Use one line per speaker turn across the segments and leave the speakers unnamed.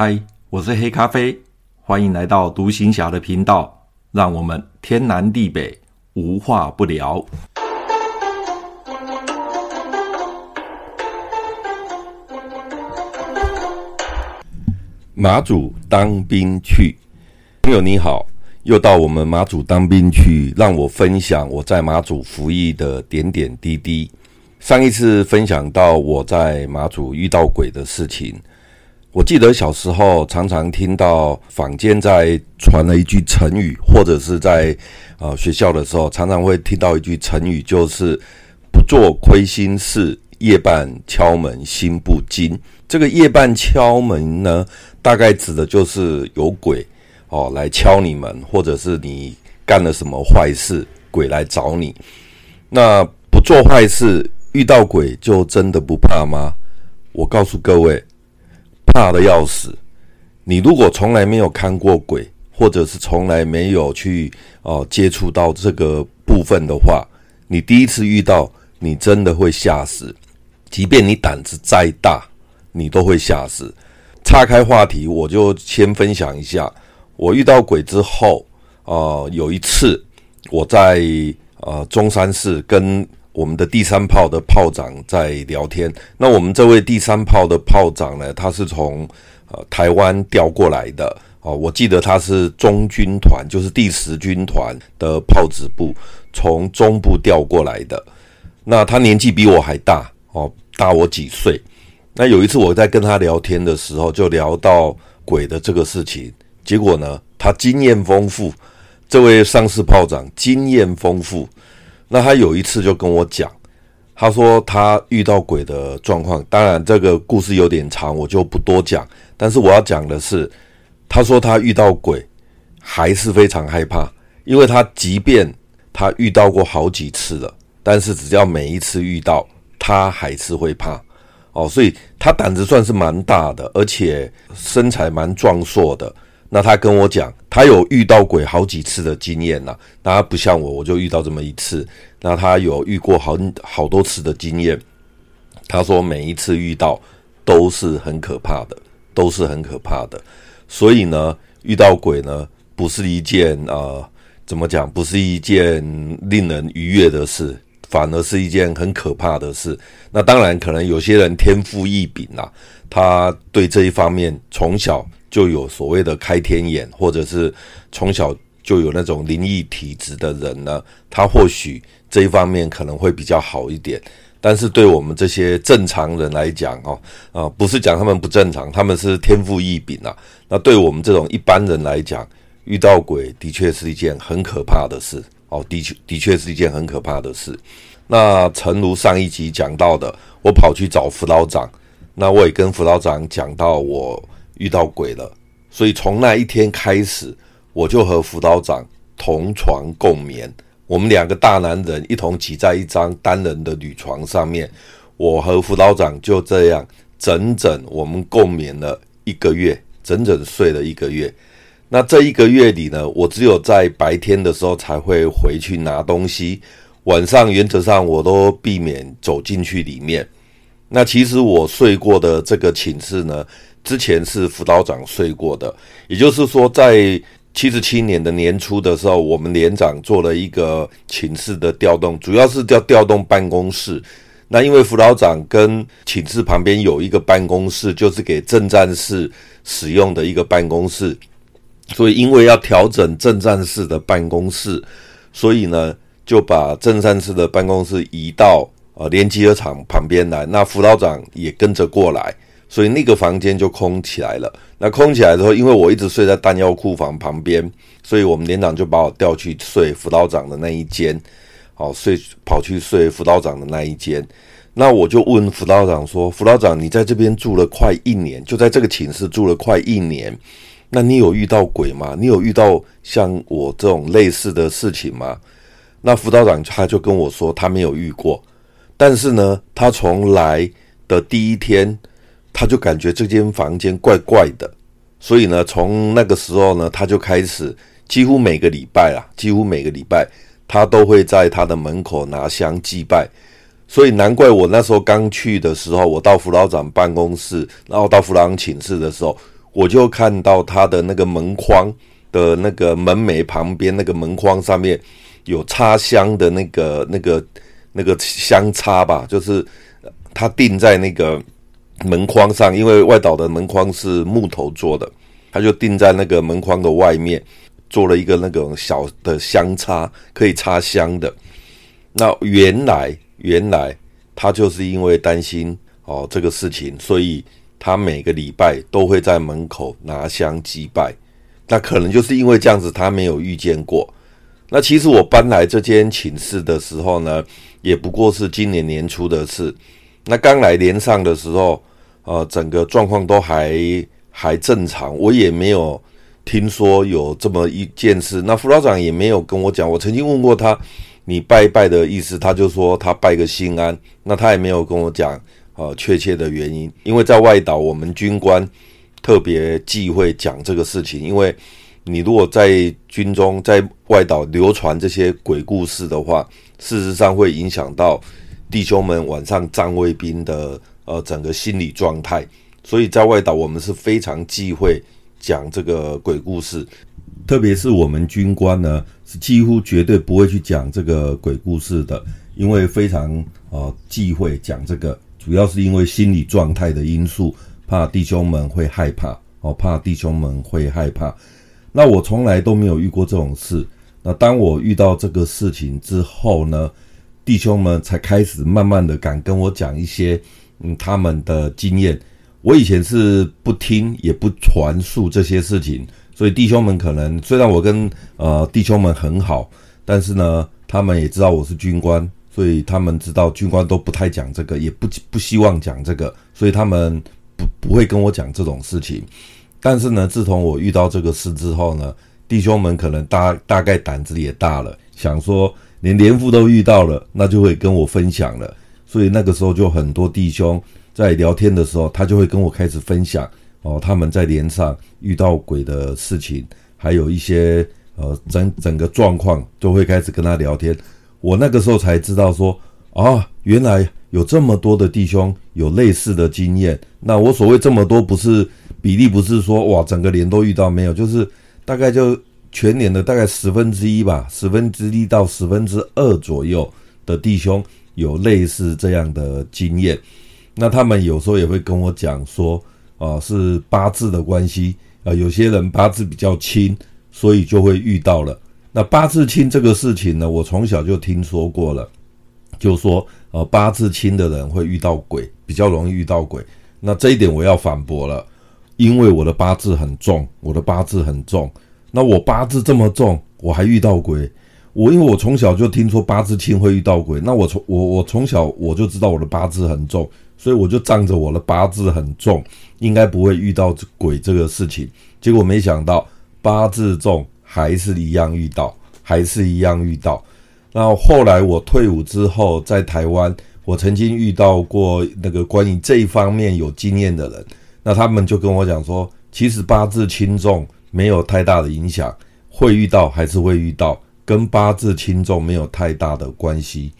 嗨，我是黑咖啡，欢迎来到独行侠的频道，让我们天南地北无话不聊。马祖当兵去，朋友你好，又到我们马祖当兵去，让我分享我在马祖服役的点点滴滴。上一次分享到我在马祖遇到鬼的事情，我记得小时候常常听到坊间在传了一句成语，或者是在呃学校的时候常常会听到一句成语，就是不做亏心事，夜半敲门心不惊。这个夜半敲门呢，大概指的就是有鬼哦来敲你门，或者是你干了什么坏事，鬼来找你。那不做坏事。遇到鬼就真的不怕吗？我告诉各位，怕的要死。你如果从来没有看过鬼，或者是从来没有去哦、接触到这个部分的话，你第一次遇到，你真的会吓死。即便你胆子再大，你都会吓死。岔开话题，我就先分享一下，我遇到鬼之后，呃，有一次我在呃中山市跟。我们的第三炮的炮长在聊天。那我们这位第三炮的炮长呢，他是从呃台湾调过来的哦。我记得他是中军团，就是第十军团的炮子部，从中部调过来的。那他年纪比我还大哦，大我几岁。那有一次我在跟他聊天的时候，就聊到鬼的这个事情。结果呢，他经验丰富，这位上士炮长经验丰富。那他有一次就跟我讲，他说他遇到鬼的状况。当然，这个故事有点长，我就不多讲。但是我要讲的是，他说他遇到鬼还是非常害怕，因为他即便他遇到过好几次了，但是只要每一次遇到，他还是会怕。哦，所以他胆子算是蛮大的，而且身材蛮壮硕的。那他跟我讲，他有遇到鬼好几次的经验呐。那他不像我，我就遇到这么一次。那他有遇过好好多次的经验。他说每一次遇到都是很可怕的，都是很可怕的。所以呢，遇到鬼呢，不是一件呃，怎么讲，不是一件令人愉悦的事，反而是一件很可怕的事。那当然，可能有些人天赋异禀呐，他对这一方面从小。就有所谓的开天眼，或者是从小就有那种灵异体质的人呢，他或许这一方面可能会比较好一点。但是对我们这些正常人来讲，哦，啊，不是讲他们不正常，他们是天赋异禀啊。那对我们这种一般人来讲，遇到鬼的确是一件很可怕的事，哦，的确的确是一件很可怕的事。那诚如上一集讲到的，我跑去找辅导长，那我也跟辅导长讲到我。遇到鬼了，所以从那一天开始，我就和辅导长同床共眠。我们两个大男人一同挤在一张单人的铝床上面，我和辅导长就这样整整我们共眠了一个月，整整睡了一个月。那这一个月里呢，我只有在白天的时候才会回去拿东西，晚上原则上我都避免走进去里面。那其实我睡过的这个寝室呢，之前是辅导长睡过的，也就是说，在七十七年的年初的时候，我们连长做了一个寝室的调动，主要是调调动办公室。那因为辅导长跟寝室旁边有一个办公室，就是给正战室使用的一个办公室，所以因为要调整正战室的办公室，所以呢就把正战室的办公室移到呃连集合场旁边来。那辅导长也跟着过来。所以那个房间就空起来了。那空起来之后，因为我一直睡在弹药库房旁边，所以我们连长就把我调去睡辅导长的那一间。好，睡跑去睡辅导长的那一间。那我就问辅导长说：“辅导长，你在这边住了快一年，就在这个寝室住了快一年，那你有遇到鬼吗？你有遇到像我这种类似的事情吗？”那辅导长他就跟我说，他没有遇过，但是呢，他从来的第一天。他就感觉这间房间怪怪的，所以呢，从那个时候呢，他就开始几乎每个礼拜啊，几乎每个礼拜，他都会在他的门口拿香祭拜。所以难怪我那时候刚去的时候，我到辅导长办公室，然后到辅导长寝室的时候，我就看到他的那个门框的那个门楣旁边那个门框上面有插香的那个那个那个香插吧，就是他钉在那个门框上，因为外岛的门框是木头做的，他就钉在那个门框的外面，做了一个那种小的香插，可以插香的。那原来原来他就是因为担心哦这个事情，所以他每个礼拜都会在门口拿香祭拜。那可能就是因为这样子，他没有遇见过。那其实我搬来这间寝室的时候呢，也不过是今年年初的事。那刚来连上的时候，呃，整个状况都还还正常，我也没有听说有这么一件事。那副老长也没有跟我讲，我曾经问过他。你拜一拜的意思，他就说他拜个心安，那他也没有跟我讲呃确切的原因，因为在外岛我们军官特别忌讳讲这个事情，因为你如果在军中在外岛流传这些鬼故事的话，事实上会影响到弟兄们晚上站卫兵的呃整个心理状态，所以在外岛我们是非常忌讳讲这个鬼故事。特别是我们军官呢，是几乎绝对不会去讲这个鬼故事的，因为非常呃忌讳讲这个，主要是因为心理状态的因素，怕弟兄们会害怕哦，怕弟兄们会害怕。那我从来都没有遇过这种事。那当我遇到这个事情之后呢，弟兄们才开始慢慢的敢跟我讲一些嗯他们的经验。我以前是不听也不传述这些事情。所以弟兄们可能虽然我跟呃弟兄们很好，但是呢，他们也知道我是军官，所以他们知道军官都不太讲这个，也不不希望讲这个，所以他们不不会跟我讲这种事情。但是呢，自从我遇到这个事之后呢，弟兄们可能大大概胆子也大了，想说连连副都遇到了，那就会跟我分享了。所以那个时候就很多弟兄在聊天的时候，他就会跟我开始分享。哦，他们在连上遇到鬼的事情，还有一些呃整整个状况，都会开始跟他聊天。我那个时候才知道说，啊，原来有这么多的弟兄有类似的经验。那我所谓这么多，不是比例，不是说哇整个连都遇到没有，就是大概就全年的大概十分之一吧，十分之一到十分之二左右的弟兄有类似这样的经验。那他们有时候也会跟我讲说。啊，是八字的关系啊，有些人八字比较轻，所以就会遇到了。那八字轻这个事情呢，我从小就听说过了，就说呃，八字轻的人会遇到鬼，比较容易遇到鬼。那这一点我要反驳了，因为我的八字很重，我的八字很重。那我八字这么重，我还遇到鬼？我因为我从小就听说八字轻会遇到鬼，那我从我我从小我就知道我的八字很重。所以我就仗着我的八字很重，应该不会遇到鬼这个事情。结果没想到八字重还是一样遇到，还是一样遇到。那后来我退伍之后，在台湾，我曾经遇到过那个关于这一方面有经验的人，那他们就跟我讲说，其实八字轻重没有太大的影响，会遇到还是会遇到，跟八字轻重没有太大的关系。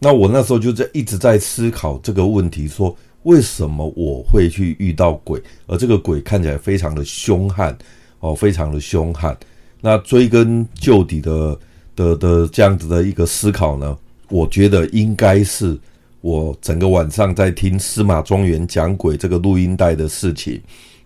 那我那时候就在一直在思考这个问题，说为什么我会去遇到鬼，而这个鬼看起来非常的凶悍，哦，非常的凶悍。那追根究底的的的这样子的一个思考呢，我觉得应该是我整个晚上在听司马中原讲鬼这个录音带的事情，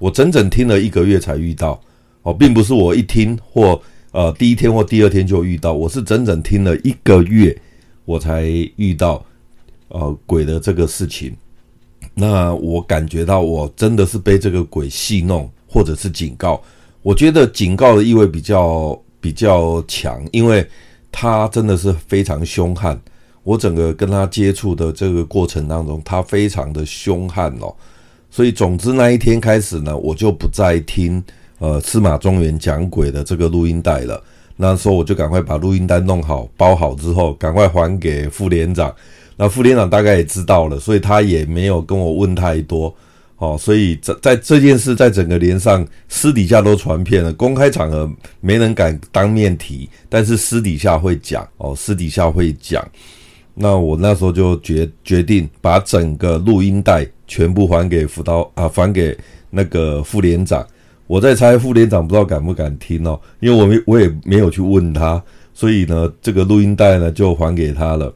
我整整听了一个月才遇到，哦，并不是我一听或呃第一天或第二天就遇到，我是整整听了一个月。我才遇到，呃，鬼的这个事情，那我感觉到我真的是被这个鬼戏弄，或者是警告。我觉得警告的意味比较比较强，因为他真的是非常凶悍。我整个跟他接触的这个过程当中，他非常的凶悍哦。所以，总之那一天开始呢，我就不再听呃司马中原讲鬼的这个录音带了。那时候我就赶快把录音带弄好，包好之后，赶快还给副连长。那副连长大概也知道了，所以他也没有跟我问太多。哦，所以在在这件事在整个连上私底下都传遍了，公开场合没人敢当面提，但是私底下会讲。哦，私底下会讲。那我那时候就决决定把整个录音带全部还给辅导啊，还给那个副连长。我在猜副连长不知道敢不敢听哦，因为我没我也没有去问他，所以呢，这个录音带呢就还给他了。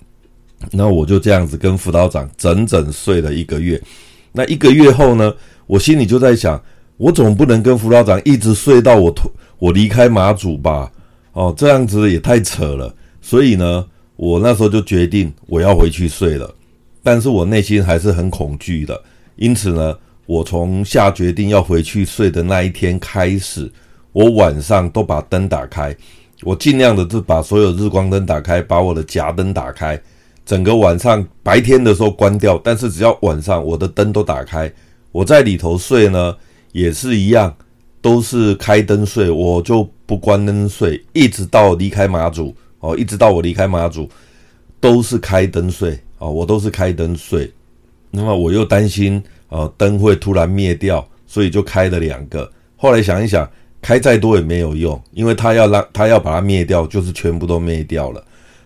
那我就这样子跟辅导长整整睡了一个月。那一个月后呢，我心里就在想，我总不能跟辅导长一直睡到我脱我离开马祖吧？哦，这样子也太扯了。所以呢，我那时候就决定我要回去睡了。但是我内心还是很恐惧的。因此呢，我从下决定要回去睡的那一天开始，我晚上都把灯打开，我尽量的就把所有日光灯打开，把我的夹灯打开，整个晚上白天的时候关掉，但是只要晚上我的灯都打开，我在里头睡呢也是一样，都是开灯睡，我就不关灯睡，一直到离开马祖哦，一直到我离开马祖都是开灯睡哦，我都是开灯睡。那么我又担心，呃，灯会突然灭掉，所以就开了两个。后来想一想，开再多也没有用，因为他要让他要把它灭掉，就是全部都灭掉了。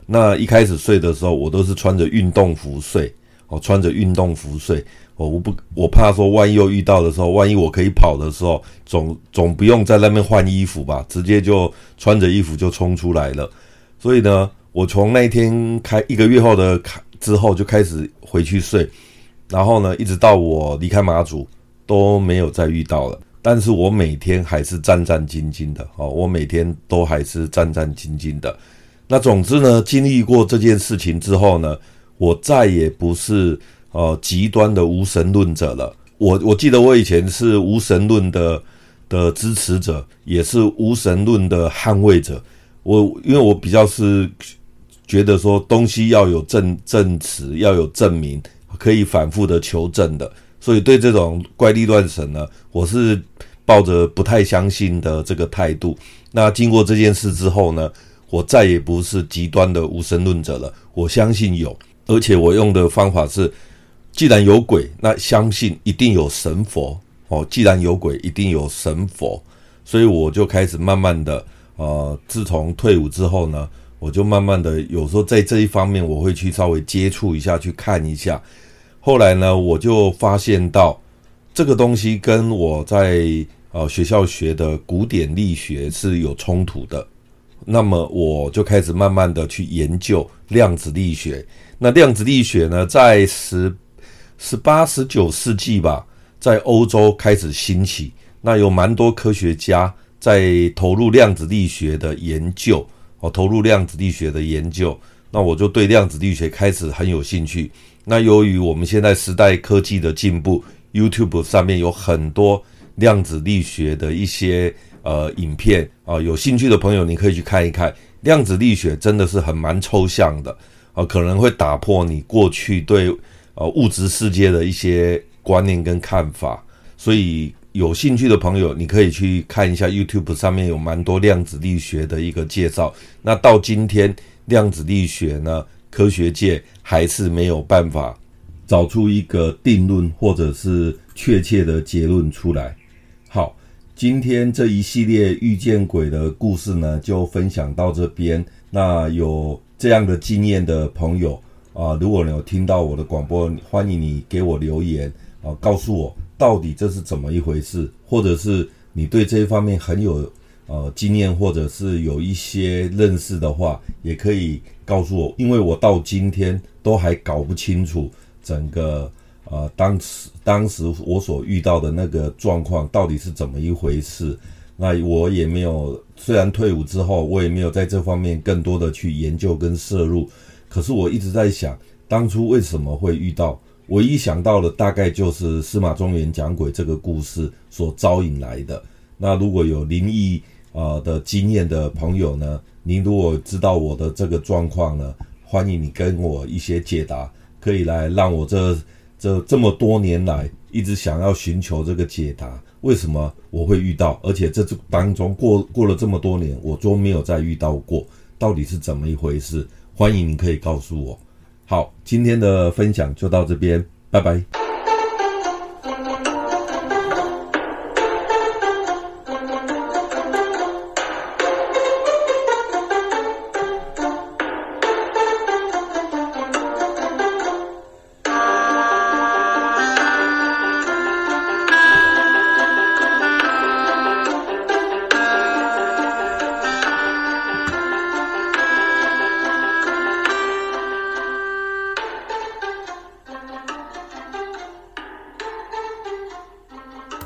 那一开始睡的时候，我都是穿着运动服睡，哦，穿着运动服睡，哦，我不，我怕说万一又遇到的时候，万一我可以跑的时候，总总不用在那边换衣服吧，直接就穿着衣服就冲出来了。所以呢，我从那天开一个月后的开之后就开始回去睡。然后呢，一直到我离开马祖都没有再遇到了。但是我每天还是战战兢兢的哦，我每天都还是战战兢兢的。那总之呢，经历过这件事情之后呢，我再也不是呃极端的无神论者了。我我记得我以前是无神论的的支持者，也是无神论的捍卫者。我因为我比较是觉得说东西要有证证词，要有证明。可以反复的求证的，所以对这种怪力乱神呢，我是抱着不太相信的这个态度。那经过这件事之后呢，我再也不是极端的无神论者了。我相信有，而且我用的方法是，既然有鬼，那相信一定有神佛哦。既然有鬼，一定有神佛，所以我就开始慢慢的，呃，自从退伍之后呢，我就慢慢的有时候在这一方面，我会去稍微接触一下，去看一下。后来呢，我就发现到这个东西跟我在呃学校学的古典力学是有冲突的。那么我就开始慢慢的去研究量子力学。那量子力学呢，在十十八、十九世纪吧，在欧洲开始兴起。那有蛮多科学家在投入量子力学的研究，哦，投入量子力学的研究。那我就对量子力学开始很有兴趣。那由于我们现在时代科技的进步，YouTube 上面有很多量子力学的一些呃影片啊，有兴趣的朋友你可以去看一看。量子力学真的是很蛮抽象的啊，可能会打破你过去对呃物质世界的一些观念跟看法。所以有兴趣的朋友，你可以去看一下 YouTube 上面有蛮多量子力学的一个介绍。那到今天，量子力学呢，科学界还是没有办法找出一个定论或者是确切的结论出来。好，今天这一系列遇见鬼的故事呢，就分享到这边。那有这样的经验的朋友啊，如果你有听到我的广播，欢迎你给我留言啊，告诉我到底这是怎么一回事，或者是你对这一方面很有。呃，经验或者是有一些认识的话，也可以告诉我，因为我到今天都还搞不清楚整个呃当时当时我所遇到的那个状况到底是怎么一回事。那我也没有，虽然退伍之后，我也没有在这方面更多的去研究跟涉入。可是我一直在想，当初为什么会遇到？唯一想到的大概就是司马中原讲鬼这个故事所招引来的。那如果有灵异，啊、呃、的经验的朋友呢，您如果知道我的这个状况呢，欢迎你跟我一些解答，可以来让我这这这么多年来一直想要寻求这个解答，为什么我会遇到，而且这这当中过过了这么多年，我都没有再遇到过，到底是怎么一回事？欢迎你可以告诉我。好，今天的分享就到这边，拜拜。